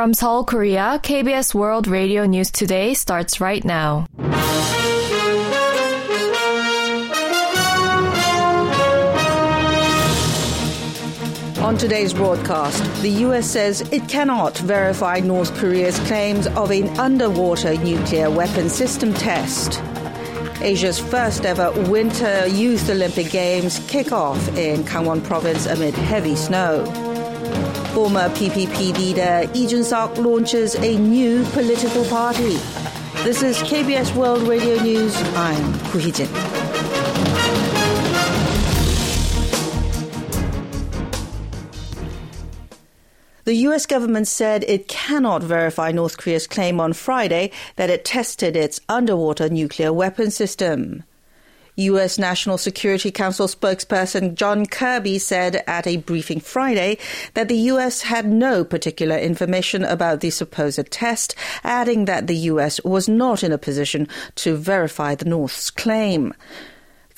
From Seoul, Korea, KBS World Radio News Today starts right now. On today's broadcast, the US says it cannot verify North Korea's claims of an underwater nuclear weapon system test. Asia's first ever Winter Youth Olympic Games kick off in Gangwon province amid heavy snow. Former PPP leader Lee Jun-seok launches a new political party. This is KBS World Radio News. I'm Gu Hee-jin. The US government said it cannot verify North Korea's claim on Friday that it tested its underwater nuclear weapon system. U.S. National Security Council spokesperson John Kirby said at a briefing Friday that the U.S. had no particular information about the supposed test, adding that the U.S. was not in a position to verify the North's claim.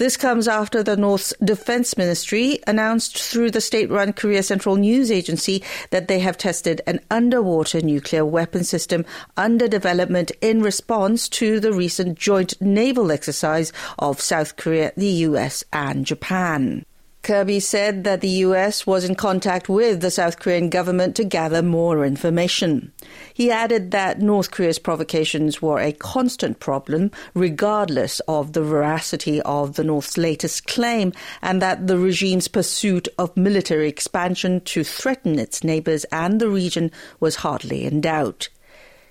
This comes after the North's Defense Ministry announced through the state run Korea Central News Agency that they have tested an underwater nuclear weapon system under development in response to the recent joint naval exercise of South Korea, the US, and Japan. Kirby said that the U.S. was in contact with the South Korean government to gather more information. He added that North Korea's provocations were a constant problem, regardless of the veracity of the North's latest claim, and that the regime's pursuit of military expansion to threaten its neighbors and the region was hardly in doubt.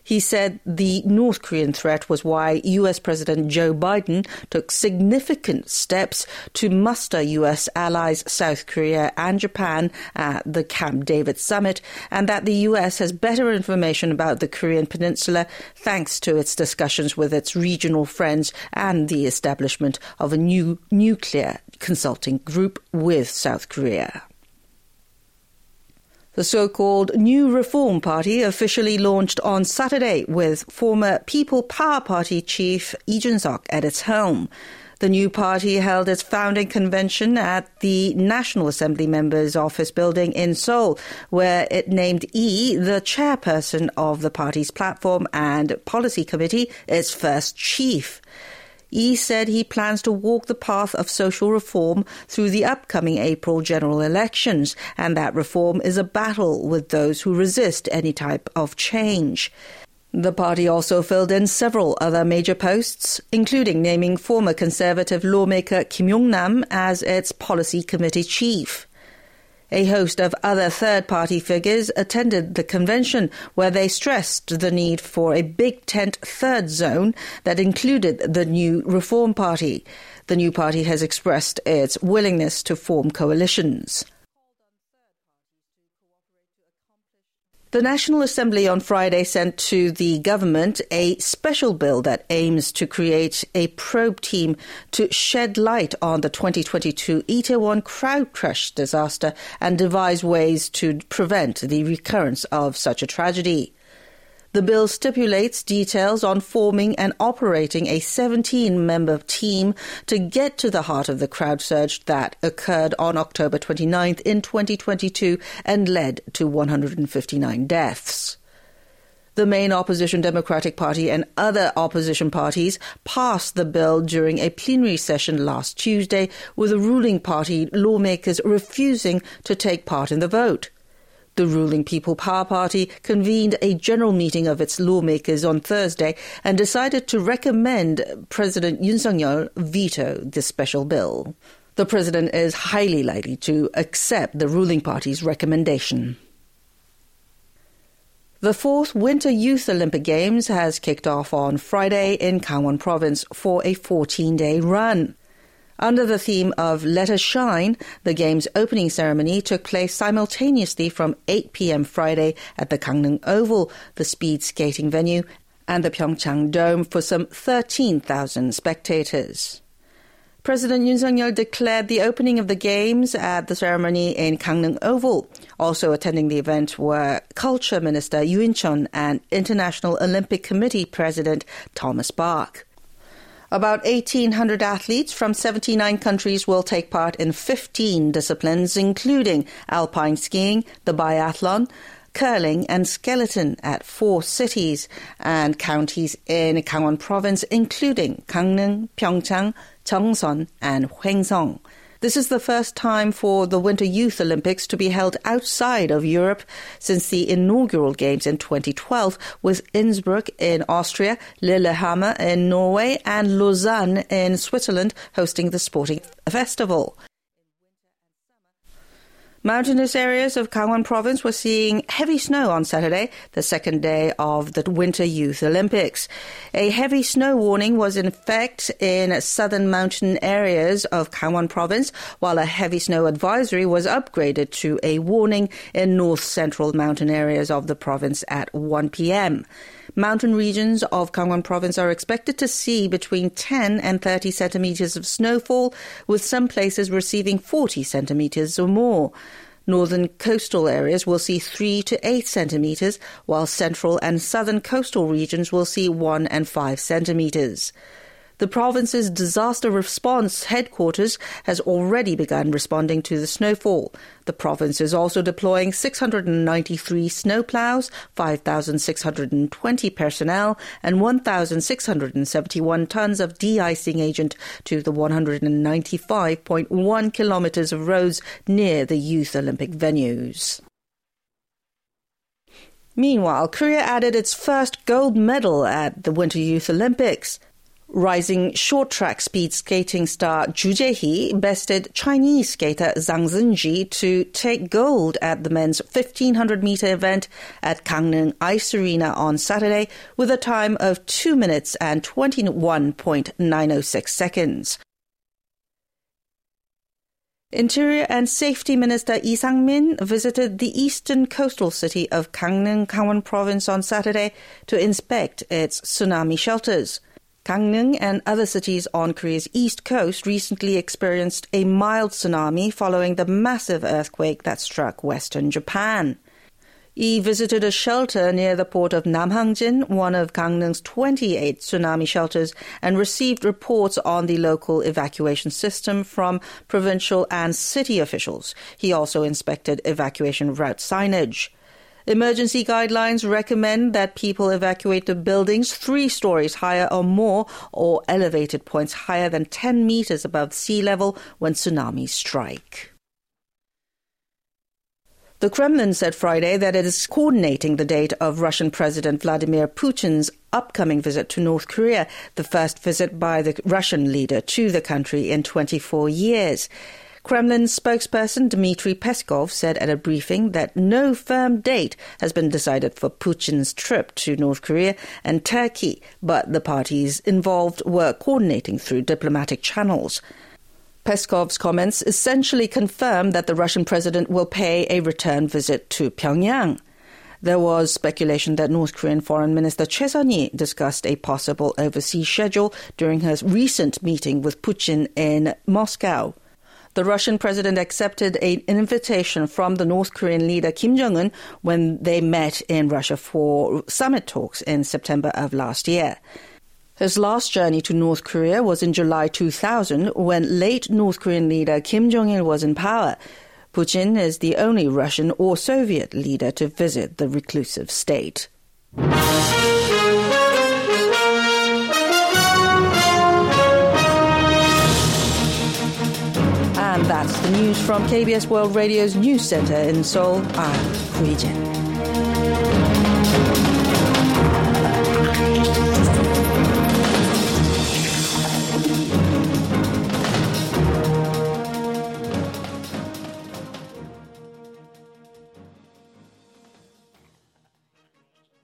He said the North Korean threat was why US President Joe Biden took significant steps to muster US allies South Korea and Japan at the Camp David summit, and that the US has better information about the Korean peninsula thanks to its discussions with its regional friends and the establishment of a new nuclear consulting group with South Korea. The so-called New Reform Party officially launched on Saturday with former People Power Party chief Lee Jun-seok at its helm. The new party held its founding convention at the National Assembly members' office building in Seoul, where it named Lee the chairperson of the party's platform and policy committee, its first chief. Lee said he plans to walk the path of social reform through the upcoming April general elections, and that reform is a battle with those who resist any type of change. The party also filled in several other major posts, including naming former conservative lawmaker Kim Yong-nam as its policy committee chief. A host of other third party figures attended the convention where they stressed the need for a big tent third zone that included the new Reform Party. The new party has expressed its willingness to form coalitions. The National Assembly on Friday sent to the government a special bill that aims to create a probe team to shed light on the 2022 Itaewon crowd crush disaster and devise ways to prevent the recurrence of such a tragedy. The bill stipulates details on forming and operating a 17 member team to get to the heart of the crowd surge that occurred on October 29th in 2022 and led to 159 deaths. The main opposition Democratic Party and other opposition parties passed the bill during a plenary session last Tuesday, with the ruling party lawmakers refusing to take part in the vote. The ruling People Power Party convened a general meeting of its lawmakers on Thursday and decided to recommend President Yoon Suk-yeol veto this special bill. The president is highly likely to accept the ruling party's recommendation. The fourth Winter Youth Olympic Games has kicked off on Friday in Gangwon Province for a 14 day run. Under the theme of Let Us Shine, the game's opening ceremony took place simultaneously from 8 p.m. Friday at the Gangneung Oval, the speed skating venue, and the Pyeongchang Dome for some 13,000 spectators. President Yoon Suk-yeol declared the opening of the games at the ceremony in Gangneung Oval. Also attending the event were Culture Minister Yoo In-cheon and International Olympic Committee President Thomas Bach. About 1,800 athletes from 79 countries will take part in 15 disciplines, including alpine skiing, the biathlon, curling, and skeleton at four cities and counties in Gangwon province, including Gangneung, Pyeongchang, Jeongseon, and Hoengseong. This is the first time for the Winter Youth Olympics to be held outside of Europe since the inaugural Games in 2012, with Innsbruck in Austria, Lillehammer in Norway, and Lausanne in Switzerland hosting the sporting festival. Mountainous areas of Gangwon province were seeing heavy snow on Saturday, the second day of the Winter Youth Olympics. A heavy snow warning was in effect in southern mountain areas of Gangwon province, while a heavy snow advisory was upgraded to a warning in north central mountain areas of the province at 1 p.m. Mountain regions of Gangwon province are expected to see between 10 and 30 centimeters of snowfall, with some places receiving 40 centimeters or more. Northern coastal areas will see 3 to 8 centimeters, while central and southern coastal regions will see 1 and 5 centimeters. The province's disaster response headquarters has already begun responding to the snowfall. The province is also deploying 693 snowplows, 5,620 personnel, and 1,671 tons of de-icing agent to the 195.1 kilometers of roads near the Youth Olympic venues. Meanwhile, Korea added its first gold medal at the Winter Youth Olympics. Rising short track speed skating star Ju Jae-hee bested Chinese skater Zhang Zhenji to take gold at the men's 1500 meter event at Gangneung Ice Arena on Saturday with a time of 2 minutes and 21.906 seconds. Interior and Safety Minister Lee Sang-min visited the eastern coastal city of Gangneung, Gangwon Province on Saturday to inspect its tsunami shelters. Gangneung and other cities on Korea's east coast recently experienced a mild tsunami following the massive earthquake that struck western Japan. He visited a shelter near the port of Namhangjin, one of Gangneung's 28 tsunami shelters, and received reports on the local evacuation system from provincial and city officials. He also inspected evacuation route signage. Emergency guidelines recommend that people evacuate the buildings three stories higher or more or elevated points higher than 10 meters above sea level when tsunamis strike. The Kremlin said Friday that it is coordinating the date of Russian President Vladimir Putin's upcoming visit to North Korea, the first visit by the Russian leader to the country in 24 years. Kremlin spokesperson Dmitry Peskov said at a briefing that no firm date has been decided for Putin's trip to North Korea and Turkey, but the parties involved were coordinating through diplomatic channels. Peskov's comments essentially confirm that the Russian president will pay a return visit to Pyongyang. There was speculation that North Korean Foreign Minister Choi Son-hee discussed a possible overseas schedule during her recent meeting with Putin in Moscow the Russian president accepted an invitation from the North Korean leader Kim Jong un when they met in Russia for summit talks in September of last year. His last journey to North Korea was in July 2000 when late North Korean leader Kim Jong il was in power. Putin is the only Russian or Soviet leader to visit the reclusive state. News from KBS World Radio's News Center in Seoul. Hui Jin.